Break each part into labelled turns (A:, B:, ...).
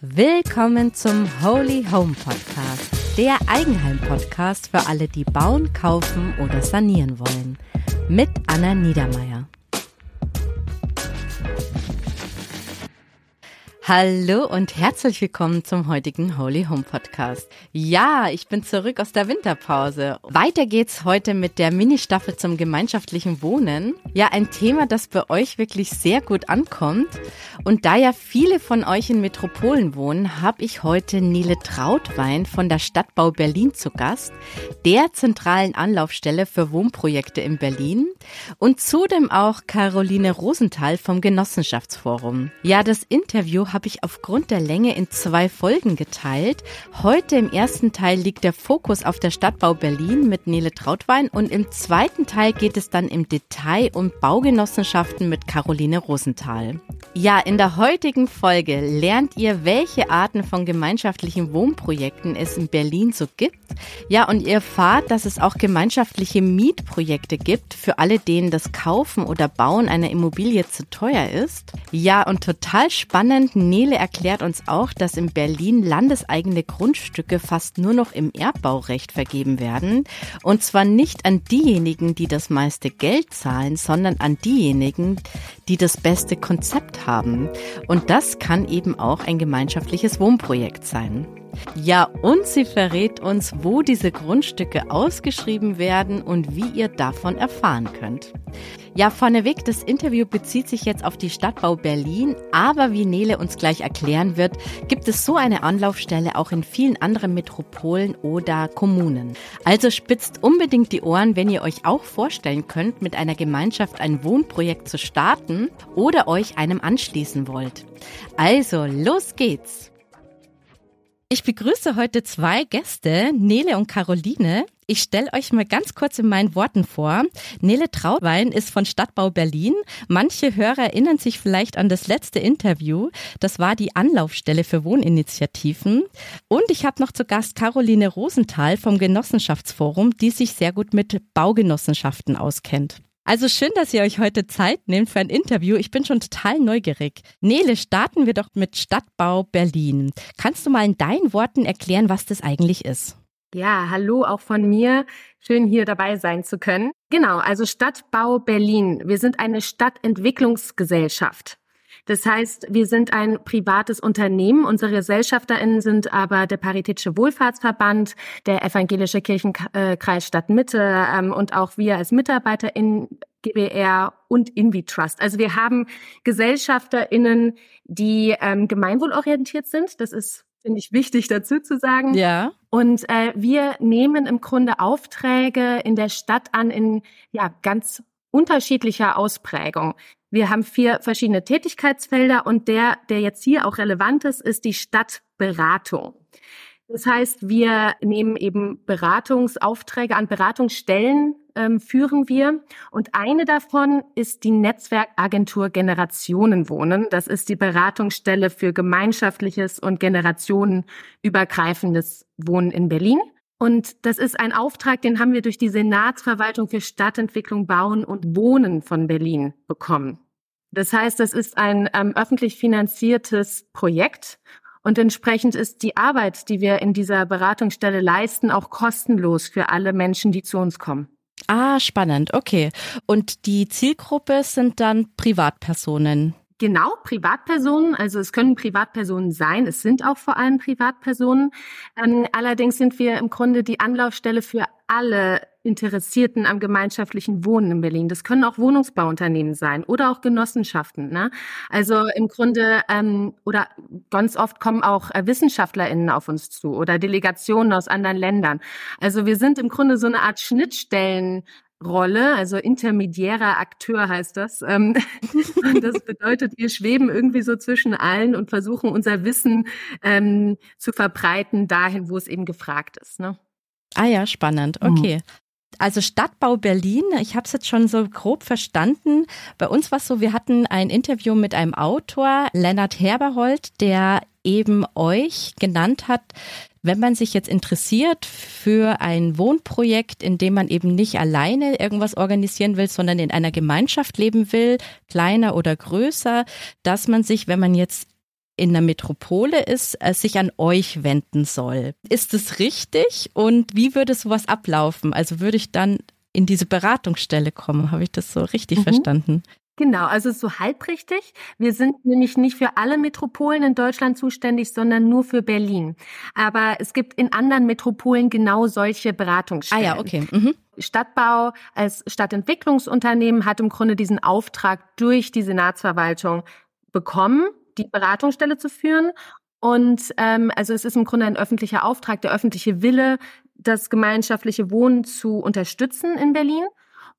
A: Willkommen zum Holy Home Podcast, der Eigenheim-Podcast für alle, die bauen, kaufen oder sanieren wollen. Mit Anna Niedermeier. Hallo und herzlich willkommen zum heutigen Holy Home Podcast. Ja, ich bin zurück aus der Winterpause. Weiter geht's heute mit der Mini-Staffel zum gemeinschaftlichen Wohnen. Ja, ein Thema, das bei euch wirklich sehr gut ankommt. Und da ja viele von euch in Metropolen wohnen, habe ich heute Nele Trautwein von der Stadtbau Berlin zu Gast, der zentralen Anlaufstelle für Wohnprojekte in Berlin und zudem auch Caroline Rosenthal vom Genossenschaftsforum. Ja, das Interview habe ich aufgrund der Länge in zwei Folgen geteilt. Heute im ersten Teil liegt der Fokus auf der Stadtbau Berlin mit Nele Trautwein und im zweiten Teil geht es dann im Detail um Baugenossenschaften mit Caroline Rosenthal. Ja, in der heutigen Folge lernt ihr, welche Arten von gemeinschaftlichen Wohnprojekten es in Berlin so gibt. Ja, und ihr erfahrt, dass es auch gemeinschaftliche Mietprojekte gibt für alle, denen das Kaufen oder Bauen einer Immobilie zu teuer ist. Ja, und total spannend, Nele erklärt uns auch, dass in Berlin landeseigene Grundstücke fast nur noch im Erbbaurecht vergeben werden. Und zwar nicht an diejenigen, die das meiste Geld zahlen, sondern an diejenigen, die das beste Konzept haben. Und das kann eben auch ein gemeinschaftliches Wohnprojekt sein. Ja, und sie verrät uns, wo diese Grundstücke ausgeschrieben werden und wie ihr davon erfahren könnt. Ja, vorneweg, das Interview bezieht sich jetzt auf die Stadtbau Berlin, aber wie Nele uns gleich erklären wird, gibt es so eine Anlaufstelle auch in vielen anderen Metropolen oder Kommunen. Also spitzt unbedingt die Ohren, wenn ihr euch auch vorstellen könnt, mit einer Gemeinschaft ein Wohnprojekt zu starten oder euch einem anschließen wollt. Also, los geht's! Ich begrüße heute zwei Gäste, Nele und Caroline. Ich stelle euch mal ganz kurz in meinen Worten vor. Nele Trautwein ist von Stadtbau Berlin. Manche Hörer erinnern sich vielleicht an das letzte Interview. Das war die Anlaufstelle für Wohninitiativen. Und ich habe noch zu Gast Caroline Rosenthal vom Genossenschaftsforum, die sich sehr gut mit Baugenossenschaften auskennt. Also schön, dass ihr euch heute Zeit nehmt für ein Interview. Ich bin schon total neugierig. Nele, starten wir doch mit Stadtbau Berlin. Kannst du mal in deinen Worten erklären, was das eigentlich ist?
B: Ja, hallo auch von mir. Schön hier dabei sein zu können. Genau, also Stadtbau Berlin. Wir sind eine Stadtentwicklungsgesellschaft. Das heißt, wir sind ein privates Unternehmen. Unsere GesellschafterInnen sind aber der Paritätische Wohlfahrtsverband, der Evangelische Kirchenkreis Stadtmitte ähm, und auch wir als MitarbeiterInnen GBR und Invitrust. Also wir haben GesellschafterInnen, die ähm, gemeinwohlorientiert sind. Das ist finde ich wichtig dazu zu sagen.
A: Ja.
B: Und äh, wir nehmen im Grunde Aufträge in der Stadt an in ja ganz unterschiedlicher Ausprägung. Wir haben vier verschiedene Tätigkeitsfelder und der, der jetzt hier auch relevant ist, ist die Stadtberatung. Das heißt, wir nehmen eben Beratungsaufträge an Beratungsstellen, ähm, führen wir. Und eine davon ist die Netzwerkagentur Generationenwohnen. Das ist die Beratungsstelle für gemeinschaftliches und generationenübergreifendes Wohnen in Berlin. Und das ist ein Auftrag, den haben wir durch die Senatsverwaltung für Stadtentwicklung, Bauen und Wohnen von Berlin bekommen. Das heißt, das ist ein ähm, öffentlich finanziertes Projekt und entsprechend ist die Arbeit, die wir in dieser Beratungsstelle leisten, auch kostenlos für alle Menschen, die zu uns kommen.
A: Ah, spannend. Okay. Und die Zielgruppe sind dann Privatpersonen.
B: Genau, Privatpersonen. Also es können Privatpersonen sein. Es sind auch vor allem Privatpersonen. Ähm, allerdings sind wir im Grunde die Anlaufstelle für alle Interessierten am gemeinschaftlichen Wohnen in Berlin. Das können auch Wohnungsbauunternehmen sein oder auch Genossenschaften. Ne? Also im Grunde ähm, oder ganz oft kommen auch äh, WissenschaftlerInnen auf uns zu oder Delegationen aus anderen Ländern. Also wir sind im Grunde so eine Art Schnittstellen Rolle, also intermediärer Akteur heißt das. Ähm, und das bedeutet, wir schweben irgendwie so zwischen allen und versuchen unser Wissen ähm, zu verbreiten dahin, wo es eben gefragt ist. Ne?
A: Ah ja, spannend. Mhm. Okay. Mhm. Also Stadtbau Berlin, ich habe es jetzt schon so grob verstanden. Bei uns war es so, wir hatten ein Interview mit einem Autor, Lennart Herberhold, der eben euch genannt hat, wenn man sich jetzt interessiert für ein Wohnprojekt, in dem man eben nicht alleine irgendwas organisieren will, sondern in einer Gemeinschaft leben will, kleiner oder größer, dass man sich, wenn man jetzt in der Metropole ist, äh, sich an euch wenden soll. Ist es richtig und wie würde sowas ablaufen? Also würde ich dann in diese Beratungsstelle kommen? Habe ich das so richtig mhm. verstanden?
B: Genau, also so halbrichtig. Wir sind nämlich nicht für alle Metropolen in Deutschland zuständig, sondern nur für Berlin. Aber es gibt in anderen Metropolen genau solche Beratungsstellen.
A: Ah ja, okay. Mhm.
B: Stadtbau als Stadtentwicklungsunternehmen hat im Grunde diesen Auftrag durch die Senatsverwaltung bekommen, die Beratungsstelle zu führen. Und ähm, also es ist im Grunde ein öffentlicher Auftrag, der öffentliche Wille, das gemeinschaftliche Wohnen zu unterstützen in Berlin.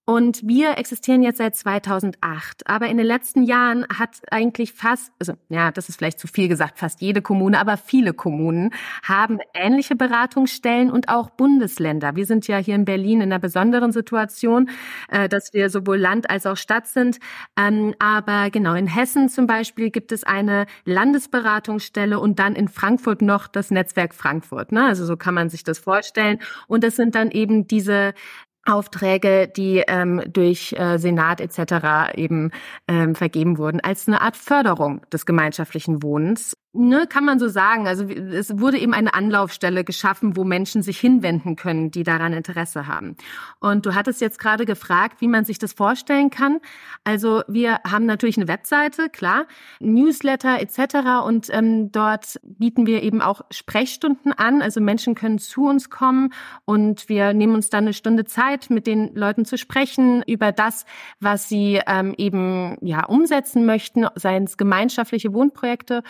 B: Und wir existieren jetzt seit 2008. Aber in den letzten Jahren hat eigentlich fast, also ja, das ist vielleicht zu viel gesagt, fast jede Kommune, aber viele Kommunen haben ähnliche Beratungsstellen und auch Bundesländer. Wir sind ja hier in Berlin in einer besonderen Situation, äh, dass wir sowohl Land als auch Stadt sind. Ähm, aber genau, in Hessen zum Beispiel gibt es eine Landesberatungsstelle und dann in Frankfurt noch das Netzwerk Frankfurt. Ne? Also so kann man sich das vorstellen. Und das sind dann eben diese Aufträge, die ähm, durch äh, Senat etc. eben ähm, vergeben wurden, als eine Art Förderung des gemeinschaftlichen Wohnens Ne, kann man so sagen. Also es wurde eben eine Anlaufstelle geschaffen, wo Menschen sich hinwenden können, die daran Interesse haben. Und du hattest jetzt gerade gefragt, wie man sich das vorstellen kann. Also wir haben natürlich eine Webseite, klar, Newsletter etc. Und ähm, dort bieten wir eben auch Sprechstunden an. Also Menschen können zu uns kommen und wir nehmen uns dann eine Stunde Zeit, mit den Leuten zu sprechen über das, was sie ähm, eben ja umsetzen möchten, seien es gemeinschaftliche Wohnprojekte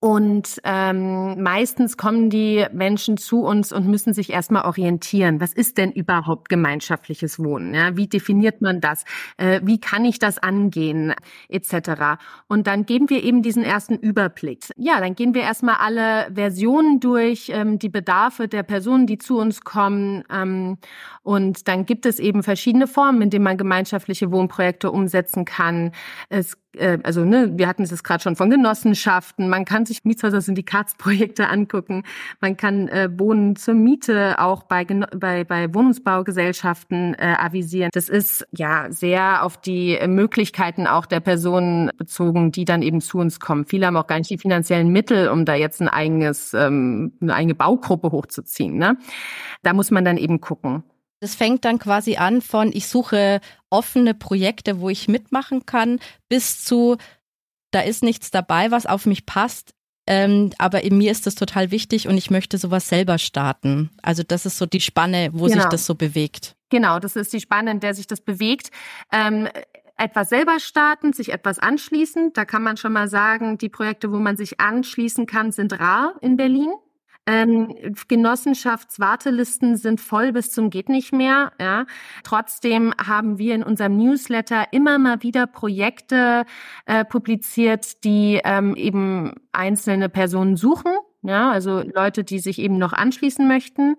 B: und ähm, meistens kommen die Menschen zu uns und müssen sich erstmal orientieren. Was ist denn überhaupt gemeinschaftliches Wohnen? Ja, wie definiert man das? Äh, wie kann ich das angehen? Etc. Und dann geben wir eben diesen ersten Überblick. Ja, dann gehen wir erstmal alle Versionen durch, ähm, die Bedarfe der Personen, die zu uns kommen. Ähm, und dann gibt es eben verschiedene Formen, in denen man gemeinschaftliche Wohnprojekte umsetzen kann. Es äh, also ne, wir hatten es gerade schon von Genossenschaften, man kann sich Mietshäuser-Syndikatsprojekte angucken, man kann äh, Wohnen zur Miete auch bei, bei, bei Wohnungsbaugesellschaften äh, avisieren. Das ist ja sehr auf die Möglichkeiten auch der Personen bezogen, die dann eben zu uns kommen. Viele haben auch gar nicht die finanziellen Mittel, um da jetzt ein eigenes, ähm, eine eigene Baugruppe hochzuziehen. Ne? Da muss man dann eben gucken.
A: Das fängt dann quasi an von, ich suche offene Projekte, wo ich mitmachen kann, bis zu, da ist nichts dabei, was auf mich passt. Ähm, aber in mir ist das total wichtig und ich möchte sowas selber starten. Also das ist so die Spanne, wo genau. sich das so bewegt.
B: Genau, das ist die Spanne, in der sich das bewegt. Ähm, etwas selber starten, sich etwas anschließen. Da kann man schon mal sagen, die Projekte, wo man sich anschließen kann, sind rar in Berlin. Ähm, Genossenschaftswartelisten sind voll bis zum geht nicht mehr. Ja. Trotzdem haben wir in unserem Newsletter immer mal wieder Projekte äh, publiziert, die ähm, eben einzelne Personen suchen ja, also Leute, die sich eben noch anschließen möchten.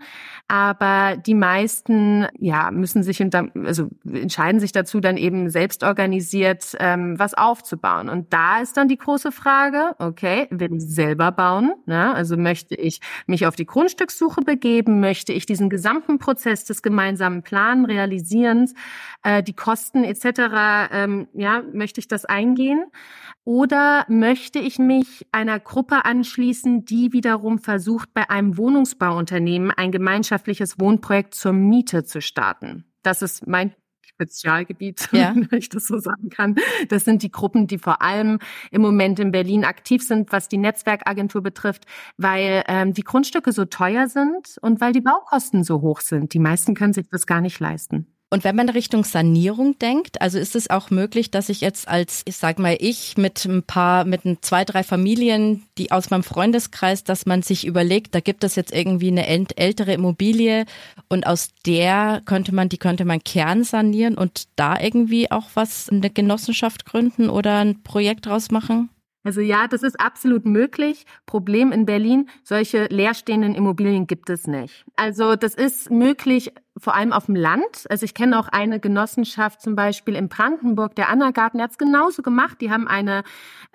B: Aber die meisten, ja, müssen sich, also entscheiden sich dazu, dann eben selbst organisiert ähm, was aufzubauen. Und da ist dann die große Frage, okay, will ich selber bauen? Ja, also möchte ich mich auf die Grundstückssuche begeben? Möchte ich diesen gesamten Prozess des gemeinsamen Planen realisierens, äh, die Kosten etc., ähm, ja, möchte ich das eingehen? Oder möchte ich mich einer Gruppe anschließen, die wiederum versucht, bei einem Wohnungsbauunternehmen ein gemeinschaftliches Wohnprojekt zur Miete zu starten? Das ist mein Spezialgebiet, ja. wenn ich das so sagen kann. Das sind die Gruppen, die vor allem im Moment in Berlin aktiv sind, was die Netzwerkagentur betrifft, weil ähm, die Grundstücke so teuer sind und weil die Baukosten so hoch sind. Die meisten können sich das gar nicht leisten.
A: Und wenn man Richtung Sanierung denkt, also ist es auch möglich, dass ich jetzt als, ich sag mal, ich mit ein paar, mit ein, zwei, drei Familien, die aus meinem Freundeskreis, dass man sich überlegt, da gibt es jetzt irgendwie eine ältere Immobilie und aus der könnte man, die könnte man Kern sanieren und da irgendwie auch was, eine Genossenschaft gründen oder ein Projekt draus machen?
B: Also ja, das ist absolut möglich. Problem in Berlin, solche leerstehenden Immobilien gibt es nicht. Also das ist möglich vor allem auf dem Land. Also ich kenne auch eine Genossenschaft zum Beispiel in Brandenburg, der Anna-Garten, der hat es genauso gemacht. Die haben eine,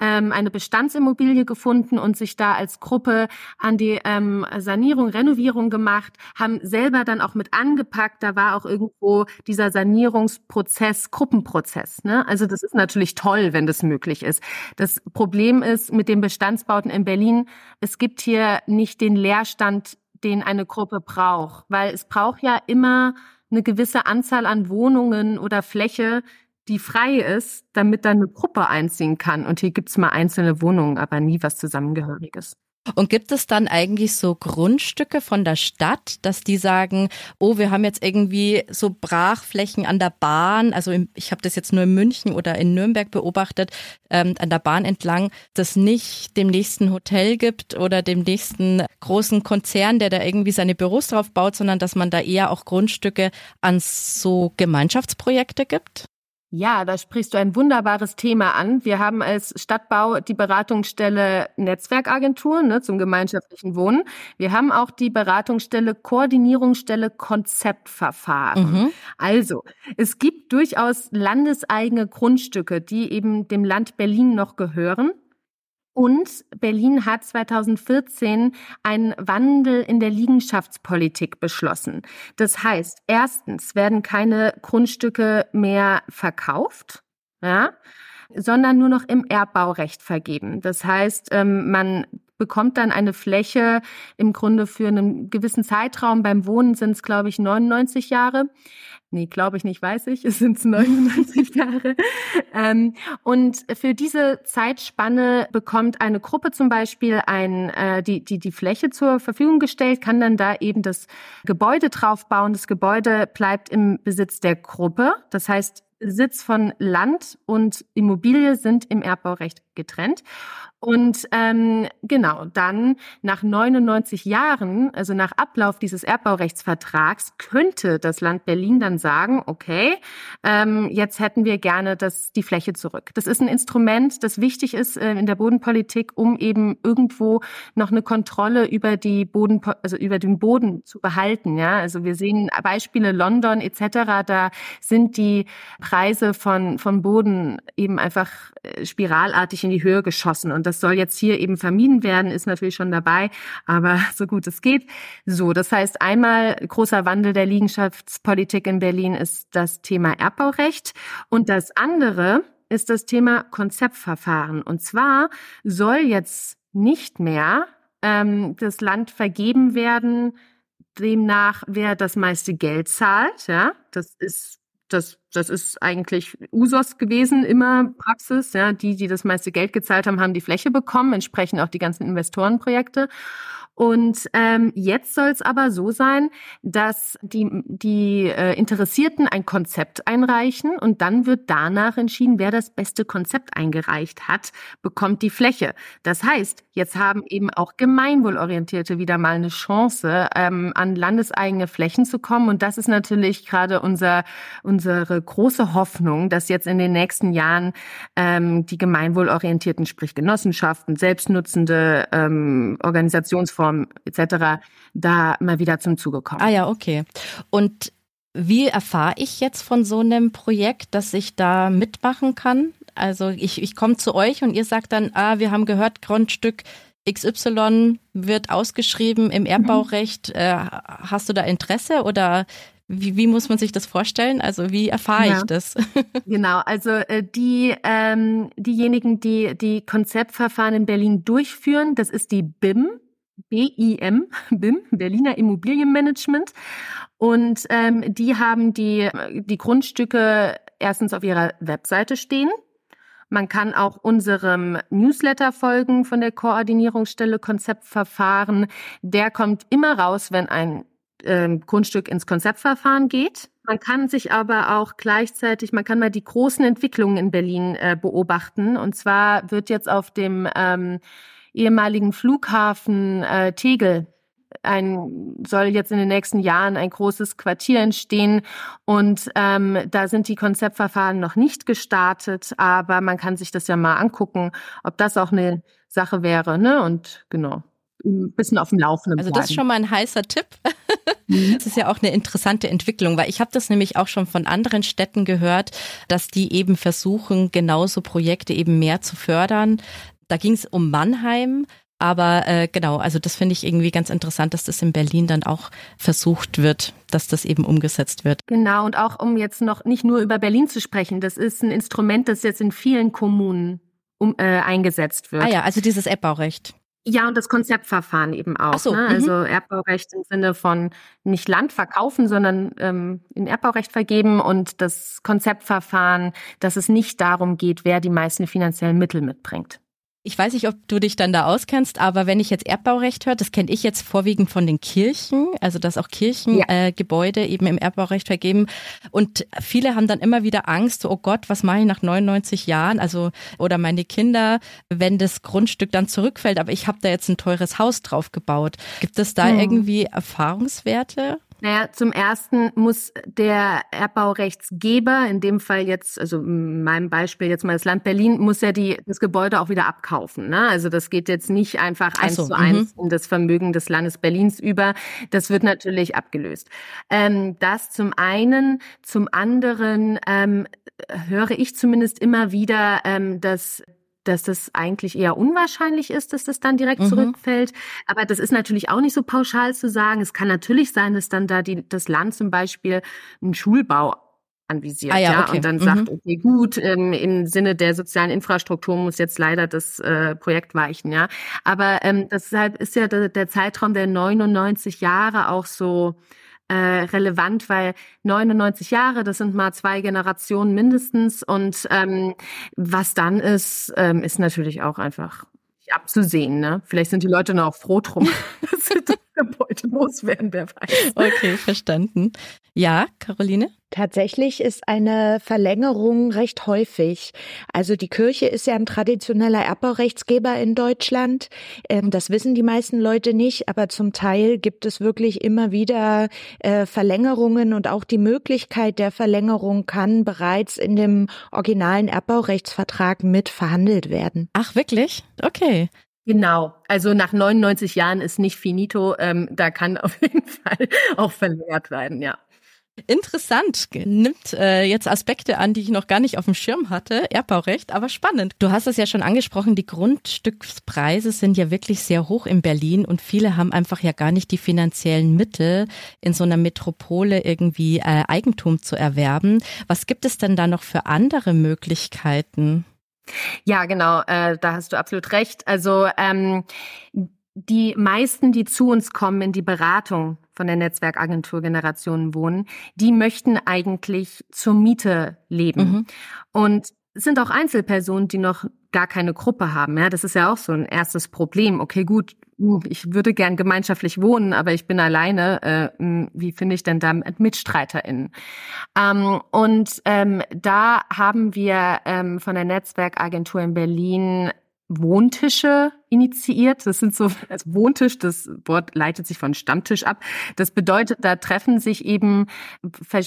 B: ähm, eine Bestandsimmobilie gefunden und sich da als Gruppe an die ähm, Sanierung, Renovierung gemacht, haben selber dann auch mit angepackt. Da war auch irgendwo dieser Sanierungsprozess, Gruppenprozess. Ne? Also das ist natürlich toll, wenn das möglich ist. Das Problem ist mit den Bestandsbauten in Berlin, es gibt hier nicht den Leerstand den eine Gruppe braucht. Weil es braucht ja immer eine gewisse Anzahl an Wohnungen oder Fläche, die frei ist, damit dann eine Gruppe einziehen kann. Und hier gibt's mal einzelne Wohnungen, aber nie was Zusammengehöriges.
A: Und gibt es dann eigentlich so Grundstücke von der Stadt, dass die sagen, oh, wir haben jetzt irgendwie so Brachflächen an der Bahn, also ich habe das jetzt nur in München oder in Nürnberg beobachtet, ähm, an der Bahn entlang, das nicht dem nächsten Hotel gibt oder dem nächsten großen Konzern, der da irgendwie seine Büros drauf baut, sondern dass man da eher auch Grundstücke an so Gemeinschaftsprojekte gibt?
B: Ja, da sprichst du ein wunderbares Thema an. Wir haben als Stadtbau die Beratungsstelle Netzwerkagentur ne, zum gemeinschaftlichen Wohnen. Wir haben auch die Beratungsstelle Koordinierungsstelle Konzeptverfahren. Mhm. Also, es gibt durchaus landeseigene Grundstücke, die eben dem Land Berlin noch gehören. Und Berlin hat 2014 einen Wandel in der Liegenschaftspolitik beschlossen. Das heißt, erstens werden keine Grundstücke mehr verkauft, ja, sondern nur noch im Erbbaurecht vergeben. Das heißt, ähm, man bekommt dann eine Fläche im Grunde für einen gewissen Zeitraum. Beim Wohnen sind es, glaube ich, 99 Jahre. Nee, glaube ich nicht, weiß ich. Es sind 99 Jahre. Ähm, und für diese Zeitspanne bekommt eine Gruppe zum Beispiel ein, äh, die, die, die Fläche zur Verfügung gestellt, kann dann da eben das Gebäude draufbauen. Das Gebäude bleibt im Besitz der Gruppe. Das heißt, Besitz von Land und Immobilie sind im Erbbaurecht getrennt. Und ähm, genau, dann nach 99 Jahren, also nach Ablauf dieses Erbbaurechtsvertrags, könnte das Land Berlin dann sagen, okay, ähm, jetzt hätten wir gerne das, die Fläche zurück. Das ist ein Instrument, das wichtig ist äh, in der Bodenpolitik, um eben irgendwo noch eine Kontrolle über die Boden, also über den Boden zu behalten. Ja, also wir sehen Beispiele London etc. Da sind die Preise von von Boden eben einfach äh, spiralartig in die Höhe geschossen und das soll jetzt hier eben vermieden werden, ist natürlich schon dabei, aber so gut es geht. So, das heißt einmal großer Wandel der Liegenschaftspolitik in Berlin ist das Thema Erbbaurecht und das andere ist das Thema Konzeptverfahren. Und zwar soll jetzt nicht mehr ähm, das Land vergeben werden, demnach, wer das meiste Geld zahlt. Ja, das ist das, das ist eigentlich Usos gewesen, immer Praxis. Ja, die, die das meiste Geld gezahlt haben, haben die Fläche bekommen, entsprechend auch die ganzen Investorenprojekte. Und ähm, jetzt soll es aber so sein, dass die, die äh, Interessierten ein Konzept einreichen und dann wird danach entschieden, wer das beste Konzept eingereicht hat, bekommt die Fläche. Das heißt, jetzt haben eben auch Gemeinwohlorientierte wieder mal eine Chance, ähm, an landeseigene Flächen zu kommen. Und das ist natürlich gerade unser, unsere große Hoffnung, dass jetzt in den nächsten Jahren ähm, die Gemeinwohlorientierten, sprich Genossenschaften, selbstnutzende ähm, Organisationsformen, Plattform etc. da mal wieder zum Zuge kommen.
A: Ah ja, okay. Und wie erfahre ich jetzt von so einem Projekt, dass ich da mitmachen kann? Also ich, ich komme zu euch und ihr sagt dann, ah, wir haben gehört, Grundstück XY wird ausgeschrieben im Erbbaurecht. Äh, hast du da Interesse oder wie, wie muss man sich das vorstellen? Also wie erfahre ja. ich das?
B: genau, also äh, die ähm, diejenigen, die die Konzeptverfahren in Berlin durchführen, das ist die BIM, BIM, BIM, Berliner Immobilienmanagement. Und ähm, die haben die, die Grundstücke erstens auf ihrer Webseite stehen. Man kann auch unserem Newsletter folgen von der Koordinierungsstelle Konzeptverfahren. Der kommt immer raus, wenn ein ähm, Grundstück ins Konzeptverfahren geht. Man kann sich aber auch gleichzeitig, man kann mal die großen Entwicklungen in Berlin äh, beobachten. Und zwar wird jetzt auf dem ähm, ehemaligen Flughafen äh, Tegel ein soll jetzt in den nächsten Jahren ein großes Quartier entstehen und ähm, da sind die Konzeptverfahren noch nicht gestartet, aber man kann sich das ja mal angucken, ob das auch eine Sache wäre, ne? Und genau. ein bisschen auf dem Laufenden
A: Also das ist schon mal ein heißer Tipp. Mhm. Das ist ja auch eine interessante Entwicklung, weil ich habe das nämlich auch schon von anderen Städten gehört, dass die eben versuchen, genauso Projekte eben mehr zu fördern. Da ging es um Mannheim, aber äh, genau, also das finde ich irgendwie ganz interessant, dass das in Berlin dann auch versucht wird, dass das eben umgesetzt wird.
B: Genau, und auch um jetzt noch nicht nur über Berlin zu sprechen, das ist ein Instrument, das jetzt in vielen Kommunen um, äh, eingesetzt wird.
A: Ah ja, also dieses Erbbaurecht.
B: Ja, und das Konzeptverfahren eben auch. So, ne? Also mhm. Erbbaurecht im Sinne von nicht Land verkaufen, sondern ähm, in Erbbaurecht vergeben und das Konzeptverfahren, dass es nicht darum geht, wer die meisten finanziellen Mittel mitbringt.
A: Ich weiß nicht, ob du dich dann da auskennst, aber wenn ich jetzt Erbbaurecht höre, das kenne ich jetzt vorwiegend von den Kirchen, also dass auch Kirchengebäude ja. äh, eben im Erbbaurecht vergeben. Und viele haben dann immer wieder Angst, so, oh Gott, was mache ich nach 99 Jahren? Also, oder meine Kinder, wenn das Grundstück dann zurückfällt, aber ich habe da jetzt ein teures Haus drauf gebaut. Gibt es da hm. irgendwie Erfahrungswerte?
B: Naja, zum ersten muss der Erbbaurechtsgeber, in dem Fall jetzt, also in meinem Beispiel jetzt mal das Land Berlin, muss ja die, das Gebäude auch wieder abkaufen. Ne? Also das geht jetzt nicht einfach eins so, zu eins mhm. in das Vermögen des Landes Berlins über. Das wird natürlich abgelöst. Ähm, das zum einen. Zum anderen ähm, höre ich zumindest immer wieder, ähm, dass dass das eigentlich eher unwahrscheinlich ist, dass das dann direkt mhm. zurückfällt. Aber das ist natürlich auch nicht so pauschal zu sagen. Es kann natürlich sein, dass dann da die, das Land zum Beispiel einen Schulbau anvisiert, ah, ja, ja okay. und dann mhm. sagt, okay, gut, ähm, im Sinne der sozialen Infrastruktur muss jetzt leider das äh, Projekt weichen, ja. Aber ähm, deshalb ist ja der, der Zeitraum der 99 Jahre auch so äh, relevant, weil 99 Jahre, das sind mal zwei Generationen mindestens. Und ähm, was dann ist, ähm, ist natürlich auch einfach abzusehen. Ne? Vielleicht sind die Leute noch froh drum, dass sie das Gebäude loswerden, wer weiß.
A: Okay, verstanden. Ja, Caroline?
C: Tatsächlich ist eine Verlängerung recht häufig. Also die Kirche ist ja ein traditioneller Erbbaurechtsgeber in Deutschland. Ähm, das wissen die meisten Leute nicht, aber zum Teil gibt es wirklich immer wieder äh, Verlängerungen und auch die Möglichkeit der Verlängerung kann bereits in dem originalen Erbbaurechtsvertrag mit verhandelt werden.
A: Ach, wirklich? Okay.
B: Genau. Also nach 99 Jahren ist nicht finito. Ähm, da kann auf jeden Fall auch verlängert werden, ja.
A: Interessant, nimmt äh, jetzt Aspekte an, die ich noch gar nicht auf dem Schirm hatte, Erbbaurecht, aber spannend. Du hast es ja schon angesprochen, die Grundstückspreise sind ja wirklich sehr hoch in Berlin und viele haben einfach ja gar nicht die finanziellen Mittel, in so einer Metropole irgendwie äh, Eigentum zu erwerben. Was gibt es denn da noch für andere Möglichkeiten?
B: Ja, genau, äh, da hast du absolut recht. Also ähm, die meisten, die zu uns kommen in die Beratung von der Netzwerkagentur Generationen Wohnen, die möchten eigentlich zur Miete leben. Mhm. Und es sind auch Einzelpersonen, die noch gar keine Gruppe haben. Ja, das ist ja auch so ein erstes Problem. Okay, gut, ich würde gern gemeinschaftlich wohnen, aber ich bin alleine. Äh, wie finde ich denn da MitstreiterInnen? Ähm, und ähm, da haben wir ähm, von der Netzwerkagentur in Berlin Wohntische initiiert. Das sind so, also Wohntisch, das Wort leitet sich von Stammtisch ab. Das bedeutet, da treffen sich eben,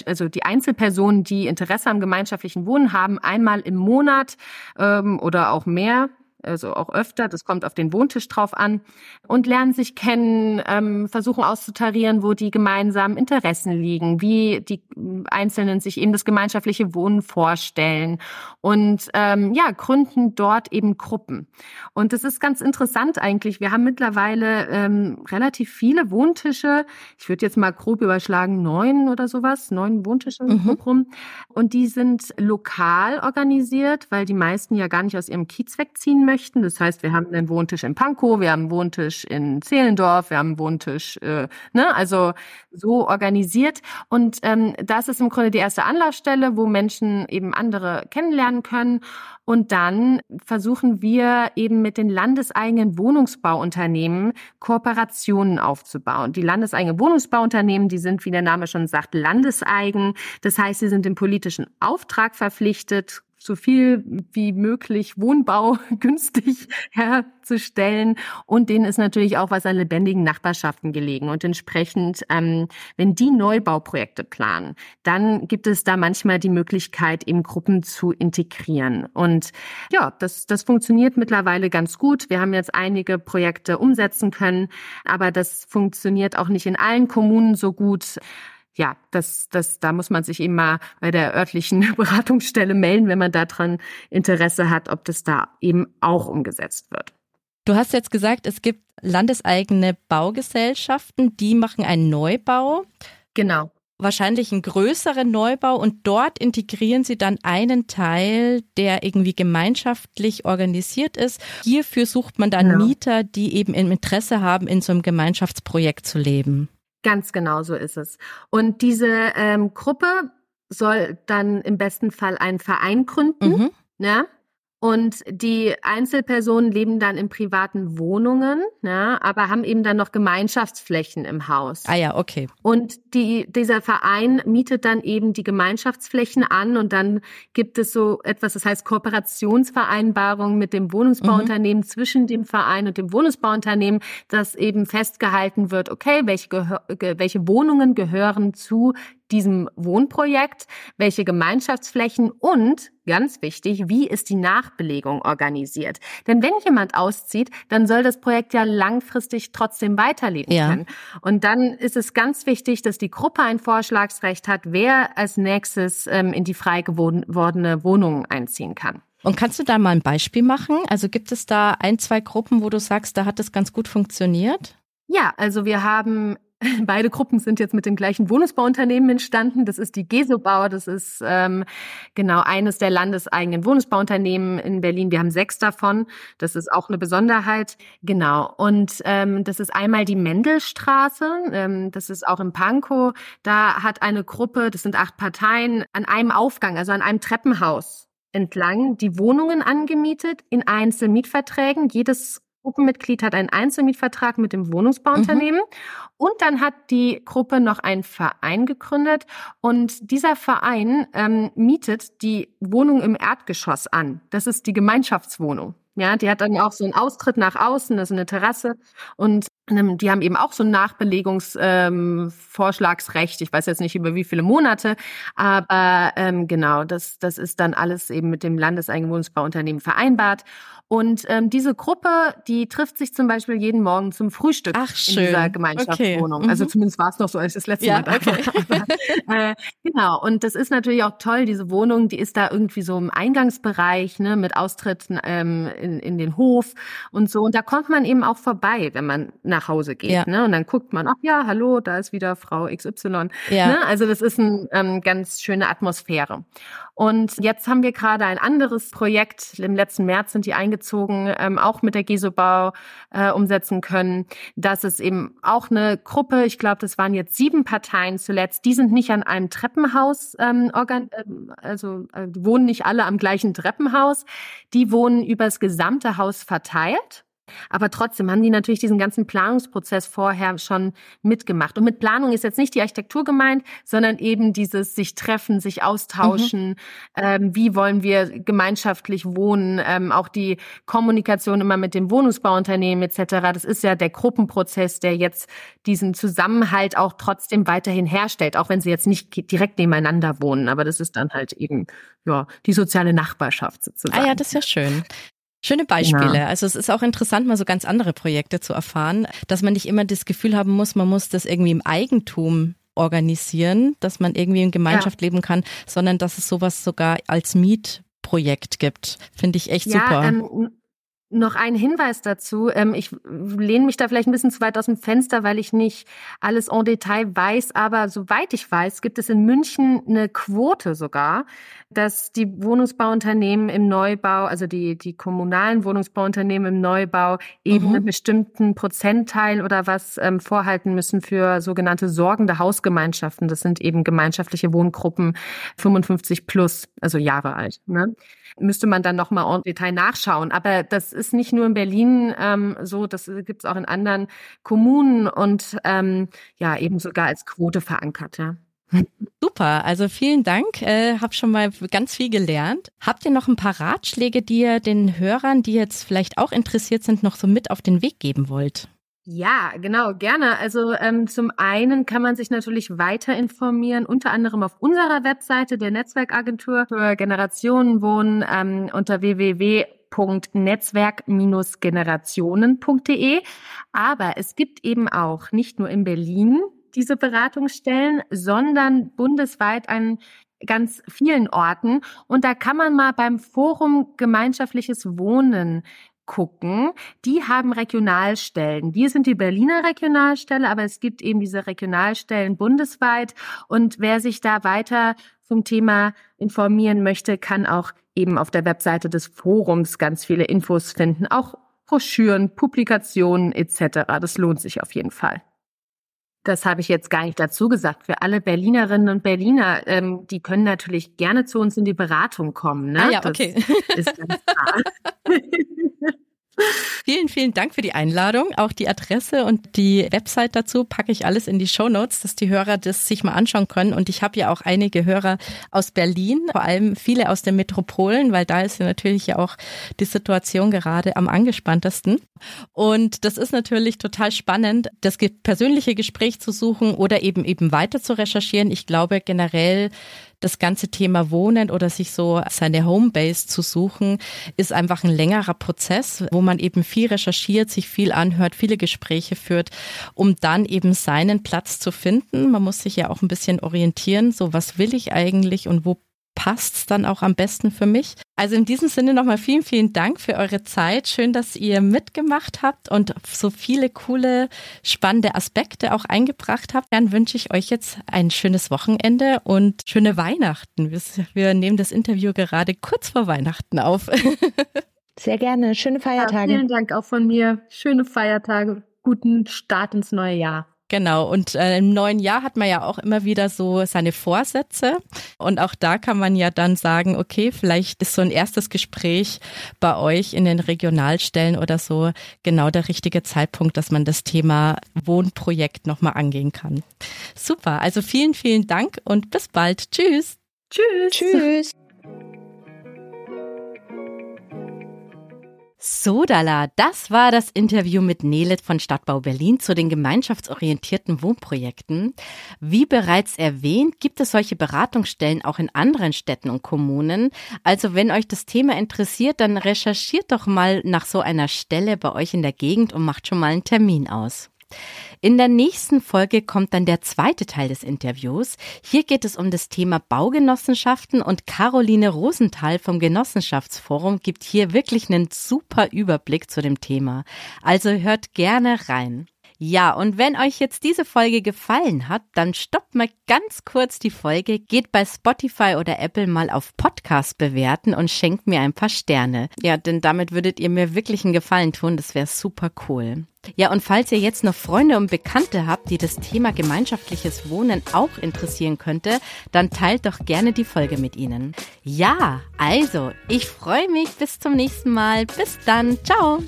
B: also die Einzelpersonen, die Interesse am gemeinschaftlichen Wohnen haben, einmal im Monat ähm, oder auch mehr also auch öfter, das kommt auf den Wohntisch drauf an, und lernen sich kennen, ähm, versuchen auszutarieren, wo die gemeinsamen Interessen liegen, wie die Einzelnen sich eben das gemeinschaftliche Wohnen vorstellen und ähm, ja, gründen dort eben Gruppen. Und das ist ganz interessant eigentlich. Wir haben mittlerweile ähm, relativ viele Wohntische. Ich würde jetzt mal grob überschlagen, neun oder sowas, neun Wohntische mhm. rum. Und die sind lokal organisiert, weil die meisten ja gar nicht aus ihrem Kiez wegziehen möchten. Das heißt, wir haben einen Wohntisch in Pankow, wir haben einen Wohntisch in Zehlendorf, wir haben einen Wohntisch, äh, ne, also so organisiert. Und ähm, das ist im Grunde die erste Anlaufstelle, wo Menschen eben andere kennenlernen können. Und dann versuchen wir eben mit den landeseigenen Wohnungsbauunternehmen Kooperationen aufzubauen. Die landeseigenen Wohnungsbauunternehmen, die sind, wie der Name schon sagt, landeseigen. Das heißt, sie sind im politischen Auftrag verpflichtet, so viel wie möglich Wohnbau günstig herzustellen. Und denen ist natürlich auch was an lebendigen Nachbarschaften gelegen. Und entsprechend, ähm, wenn die Neubauprojekte planen, dann gibt es da manchmal die Möglichkeit, eben Gruppen zu integrieren. Und ja, das, das funktioniert mittlerweile ganz gut. Wir haben jetzt einige Projekte umsetzen können, aber das funktioniert auch nicht in allen Kommunen so gut ja, das, das, da muss man sich eben mal bei der örtlichen Beratungsstelle melden, wenn man daran Interesse hat, ob das da eben auch umgesetzt wird.
A: Du hast jetzt gesagt, es gibt landeseigene Baugesellschaften, die machen einen Neubau.
B: Genau.
A: Wahrscheinlich einen größeren Neubau und dort integrieren sie dann einen Teil, der irgendwie gemeinschaftlich organisiert ist. Hierfür sucht man dann genau. Mieter, die eben im Interesse haben, in so einem Gemeinschaftsprojekt zu leben.
B: Ganz genau so ist es. Und diese ähm, Gruppe soll dann im besten Fall einen Verein gründen. Mhm. Ja? Und die Einzelpersonen leben dann in privaten Wohnungen, ja, aber haben eben dann noch Gemeinschaftsflächen im Haus.
A: Ah ja, okay.
B: Und die, dieser Verein mietet dann eben die Gemeinschaftsflächen an und dann gibt es so etwas, das heißt Kooperationsvereinbarung mit dem Wohnungsbauunternehmen mhm. zwischen dem Verein und dem Wohnungsbauunternehmen, dass eben festgehalten wird, okay, welche, welche Wohnungen gehören zu diesem Wohnprojekt, welche Gemeinschaftsflächen und ganz wichtig, wie ist die Nachbelegung organisiert? Denn wenn jemand auszieht, dann soll das Projekt ja langfristig trotzdem weiterleben ja. können. Und dann ist es ganz wichtig, dass die Gruppe ein Vorschlagsrecht hat, wer als nächstes ähm, in die frei gewordene Wohnung einziehen kann.
A: Und kannst du da mal ein Beispiel machen? Also gibt es da ein, zwei Gruppen, wo du sagst, da hat es ganz gut funktioniert?
B: Ja, also wir haben Beide Gruppen sind jetzt mit dem gleichen Wohnungsbauunternehmen entstanden. Das ist die Gesobau, das ist ähm, genau eines der landeseigenen Wohnungsbauunternehmen in Berlin. Wir haben sechs davon. Das ist auch eine Besonderheit. Genau. Und ähm, das ist einmal die Mendelstraße. Ähm, das ist auch in Pankow. Da hat eine Gruppe, das sind acht Parteien, an einem Aufgang, also an einem Treppenhaus entlang die Wohnungen angemietet in Einzelmietverträgen. Jedes Gruppenmitglied hat einen Einzelmietvertrag mit dem Wohnungsbauunternehmen mhm. und dann hat die Gruppe noch einen Verein gegründet und dieser Verein ähm, mietet die Wohnung im Erdgeschoss an. Das ist die Gemeinschaftswohnung. Ja, die hat dann auch so einen Austritt nach außen, das ist eine Terrasse und die haben eben auch so ein Nachbelegungsvorschlagsrecht. Ähm, ich weiß jetzt nicht über wie viele Monate, aber ähm, genau, das, das ist dann alles eben mit dem Landeseigenwohnungsbauunternehmen vereinbart. Und ähm, diese Gruppe, die trifft sich zum Beispiel jeden Morgen zum Frühstück
A: Ach, schön.
B: in dieser Gemeinschaftswohnung. Okay. Also mhm. zumindest war es noch so, als ich das letzte ja, Mal da okay. war. äh, genau. Und das ist natürlich auch toll, diese Wohnung, die ist da irgendwie so im Eingangsbereich, ne, mit Austritten ähm, in, in den Hof und so. Und da kommt man eben auch vorbei, wenn man nach Hause geht. Ja. Ne? Und dann guckt man, ach ja, hallo, da ist wieder Frau XY. Ja. Ne? Also das ist eine ähm, ganz schöne Atmosphäre. Und jetzt haben wir gerade ein anderes Projekt. Im letzten März sind die eingezogen, ähm, auch mit der Gesobau äh, umsetzen können. Das ist eben auch eine Gruppe. Ich glaube, das waren jetzt sieben Parteien zuletzt. Die sind nicht an einem Treppenhaus, ähm, organ äh, also äh, wohnen nicht alle am gleichen Treppenhaus. Die wohnen übers gesamte Haus verteilt. Aber trotzdem haben die natürlich diesen ganzen Planungsprozess vorher schon mitgemacht. Und mit Planung ist jetzt nicht die Architektur gemeint, sondern eben dieses sich treffen, sich austauschen. Mhm. Ähm, wie wollen wir gemeinschaftlich wohnen? Ähm, auch die Kommunikation immer mit dem Wohnungsbauunternehmen etc. Das ist ja der Gruppenprozess, der jetzt diesen Zusammenhalt auch trotzdem weiterhin herstellt, auch wenn sie jetzt nicht direkt nebeneinander wohnen. Aber das ist dann halt eben ja die soziale Nachbarschaft sozusagen.
A: Ah ja, das ist ja schön. Schöne Beispiele. Ja. Also es ist auch interessant, mal so ganz andere Projekte zu erfahren, dass man nicht immer das Gefühl haben muss, man muss das irgendwie im Eigentum organisieren, dass man irgendwie in Gemeinschaft ja. leben kann, sondern dass es sowas sogar als Mietprojekt gibt. Finde ich echt ja, super. Ähm,
B: noch ein Hinweis dazu. Ähm, ich lehne mich da vielleicht ein bisschen zu weit aus dem Fenster, weil ich nicht alles en Detail weiß. Aber soweit ich weiß, gibt es in München eine Quote sogar, dass die Wohnungsbauunternehmen im Neubau, also die, die kommunalen Wohnungsbauunternehmen im Neubau eben mhm. einen bestimmten Prozentteil oder was ähm, vorhalten müssen für sogenannte sorgende Hausgemeinschaften. Das sind eben gemeinschaftliche Wohngruppen 55 plus, also Jahre alt. Ne? Müsste man dann nochmal en Detail nachschauen. Aber das ist nicht nur in Berlin ähm, so, das gibt es auch in anderen Kommunen und ähm, ja, eben sogar als Quote verankert, ja.
A: Super, also vielen Dank. Äh, hab schon mal ganz viel gelernt. Habt ihr noch ein paar Ratschläge, die ihr den Hörern, die jetzt vielleicht auch interessiert sind, noch so mit auf den Weg geben wollt?
B: Ja, genau, gerne. Also ähm, zum einen kann man sich natürlich weiter informieren, unter anderem auf unserer Webseite der Netzwerkagentur für Generationenwohnen ähm, unter www.netzwerk-generationen.de. Aber es gibt eben auch nicht nur in Berlin diese Beratungsstellen, sondern bundesweit an ganz vielen Orten. Und da kann man mal beim Forum Gemeinschaftliches Wohnen gucken. Die haben Regionalstellen. Wir sind die Berliner Regionalstelle, aber es gibt eben diese Regionalstellen bundesweit. Und wer sich da weiter zum Thema informieren möchte, kann auch eben auf der Webseite des Forums ganz viele Infos finden, auch Broschüren, Publikationen etc. Das lohnt sich auf jeden Fall. Das habe ich jetzt gar nicht dazu gesagt. Für alle Berlinerinnen und Berliner, ähm, die können natürlich gerne zu uns in die Beratung kommen. Ne?
A: Ah ja, okay. Das ist ganz klar. Vielen, vielen Dank für die Einladung. Auch die Adresse und die Website dazu packe ich alles in die Show Notes, dass die Hörer das sich mal anschauen können. Und ich habe ja auch einige Hörer aus Berlin, vor allem viele aus den Metropolen, weil da ist ja natürlich ja auch die Situation gerade am angespanntesten. Und das ist natürlich total spannend, das persönliche Gespräch zu suchen oder eben eben weiter zu recherchieren. Ich glaube generell, das ganze Thema Wohnen oder sich so seine Homebase zu suchen, ist einfach ein längerer Prozess, wo man eben viel recherchiert, sich viel anhört, viele Gespräche führt, um dann eben seinen Platz zu finden. Man muss sich ja auch ein bisschen orientieren, so was will ich eigentlich und wo passt es dann auch am besten für mich. Also in diesem Sinne nochmal vielen, vielen Dank für eure Zeit. Schön, dass ihr mitgemacht habt und so viele coole, spannende Aspekte auch eingebracht habt. Dann wünsche ich euch jetzt ein schönes Wochenende und schöne Weihnachten. Wir nehmen das Interview gerade kurz vor Weihnachten auf.
C: Sehr gerne. Schöne Feiertage.
B: Ja, vielen Dank auch von mir. Schöne Feiertage. Guten Start ins neue Jahr.
A: Genau, und äh, im neuen Jahr hat man ja auch immer wieder so seine Vorsätze. Und auch da kann man ja dann sagen, okay, vielleicht ist so ein erstes Gespräch bei euch in den Regionalstellen oder so genau der richtige Zeitpunkt, dass man das Thema Wohnprojekt nochmal angehen kann. Super, also vielen, vielen Dank und bis bald. Tschüss.
C: Tschüss. Tschüss.
A: Sodala, das war das Interview mit Nele von Stadtbau Berlin zu den gemeinschaftsorientierten Wohnprojekten. Wie bereits erwähnt, gibt es solche Beratungsstellen auch in anderen Städten und Kommunen. Also wenn euch das Thema interessiert, dann recherchiert doch mal nach so einer Stelle bei euch in der Gegend und macht schon mal einen Termin aus. In der nächsten Folge kommt dann der zweite Teil des Interviews. Hier geht es um das Thema Baugenossenschaften und Caroline Rosenthal vom Genossenschaftsforum gibt hier wirklich einen super Überblick zu dem Thema. Also hört gerne rein. Ja, und wenn euch jetzt diese Folge gefallen hat, dann stoppt mal ganz kurz die Folge, geht bei Spotify oder Apple mal auf Podcast bewerten und schenkt mir ein paar Sterne. Ja, denn damit würdet ihr mir wirklich einen Gefallen tun, das wäre super cool. Ja, und falls ihr jetzt noch Freunde und Bekannte habt, die das Thema gemeinschaftliches Wohnen auch interessieren könnte, dann teilt doch gerne die Folge mit ihnen. Ja, also, ich freue mich bis zum nächsten Mal. Bis dann. Ciao.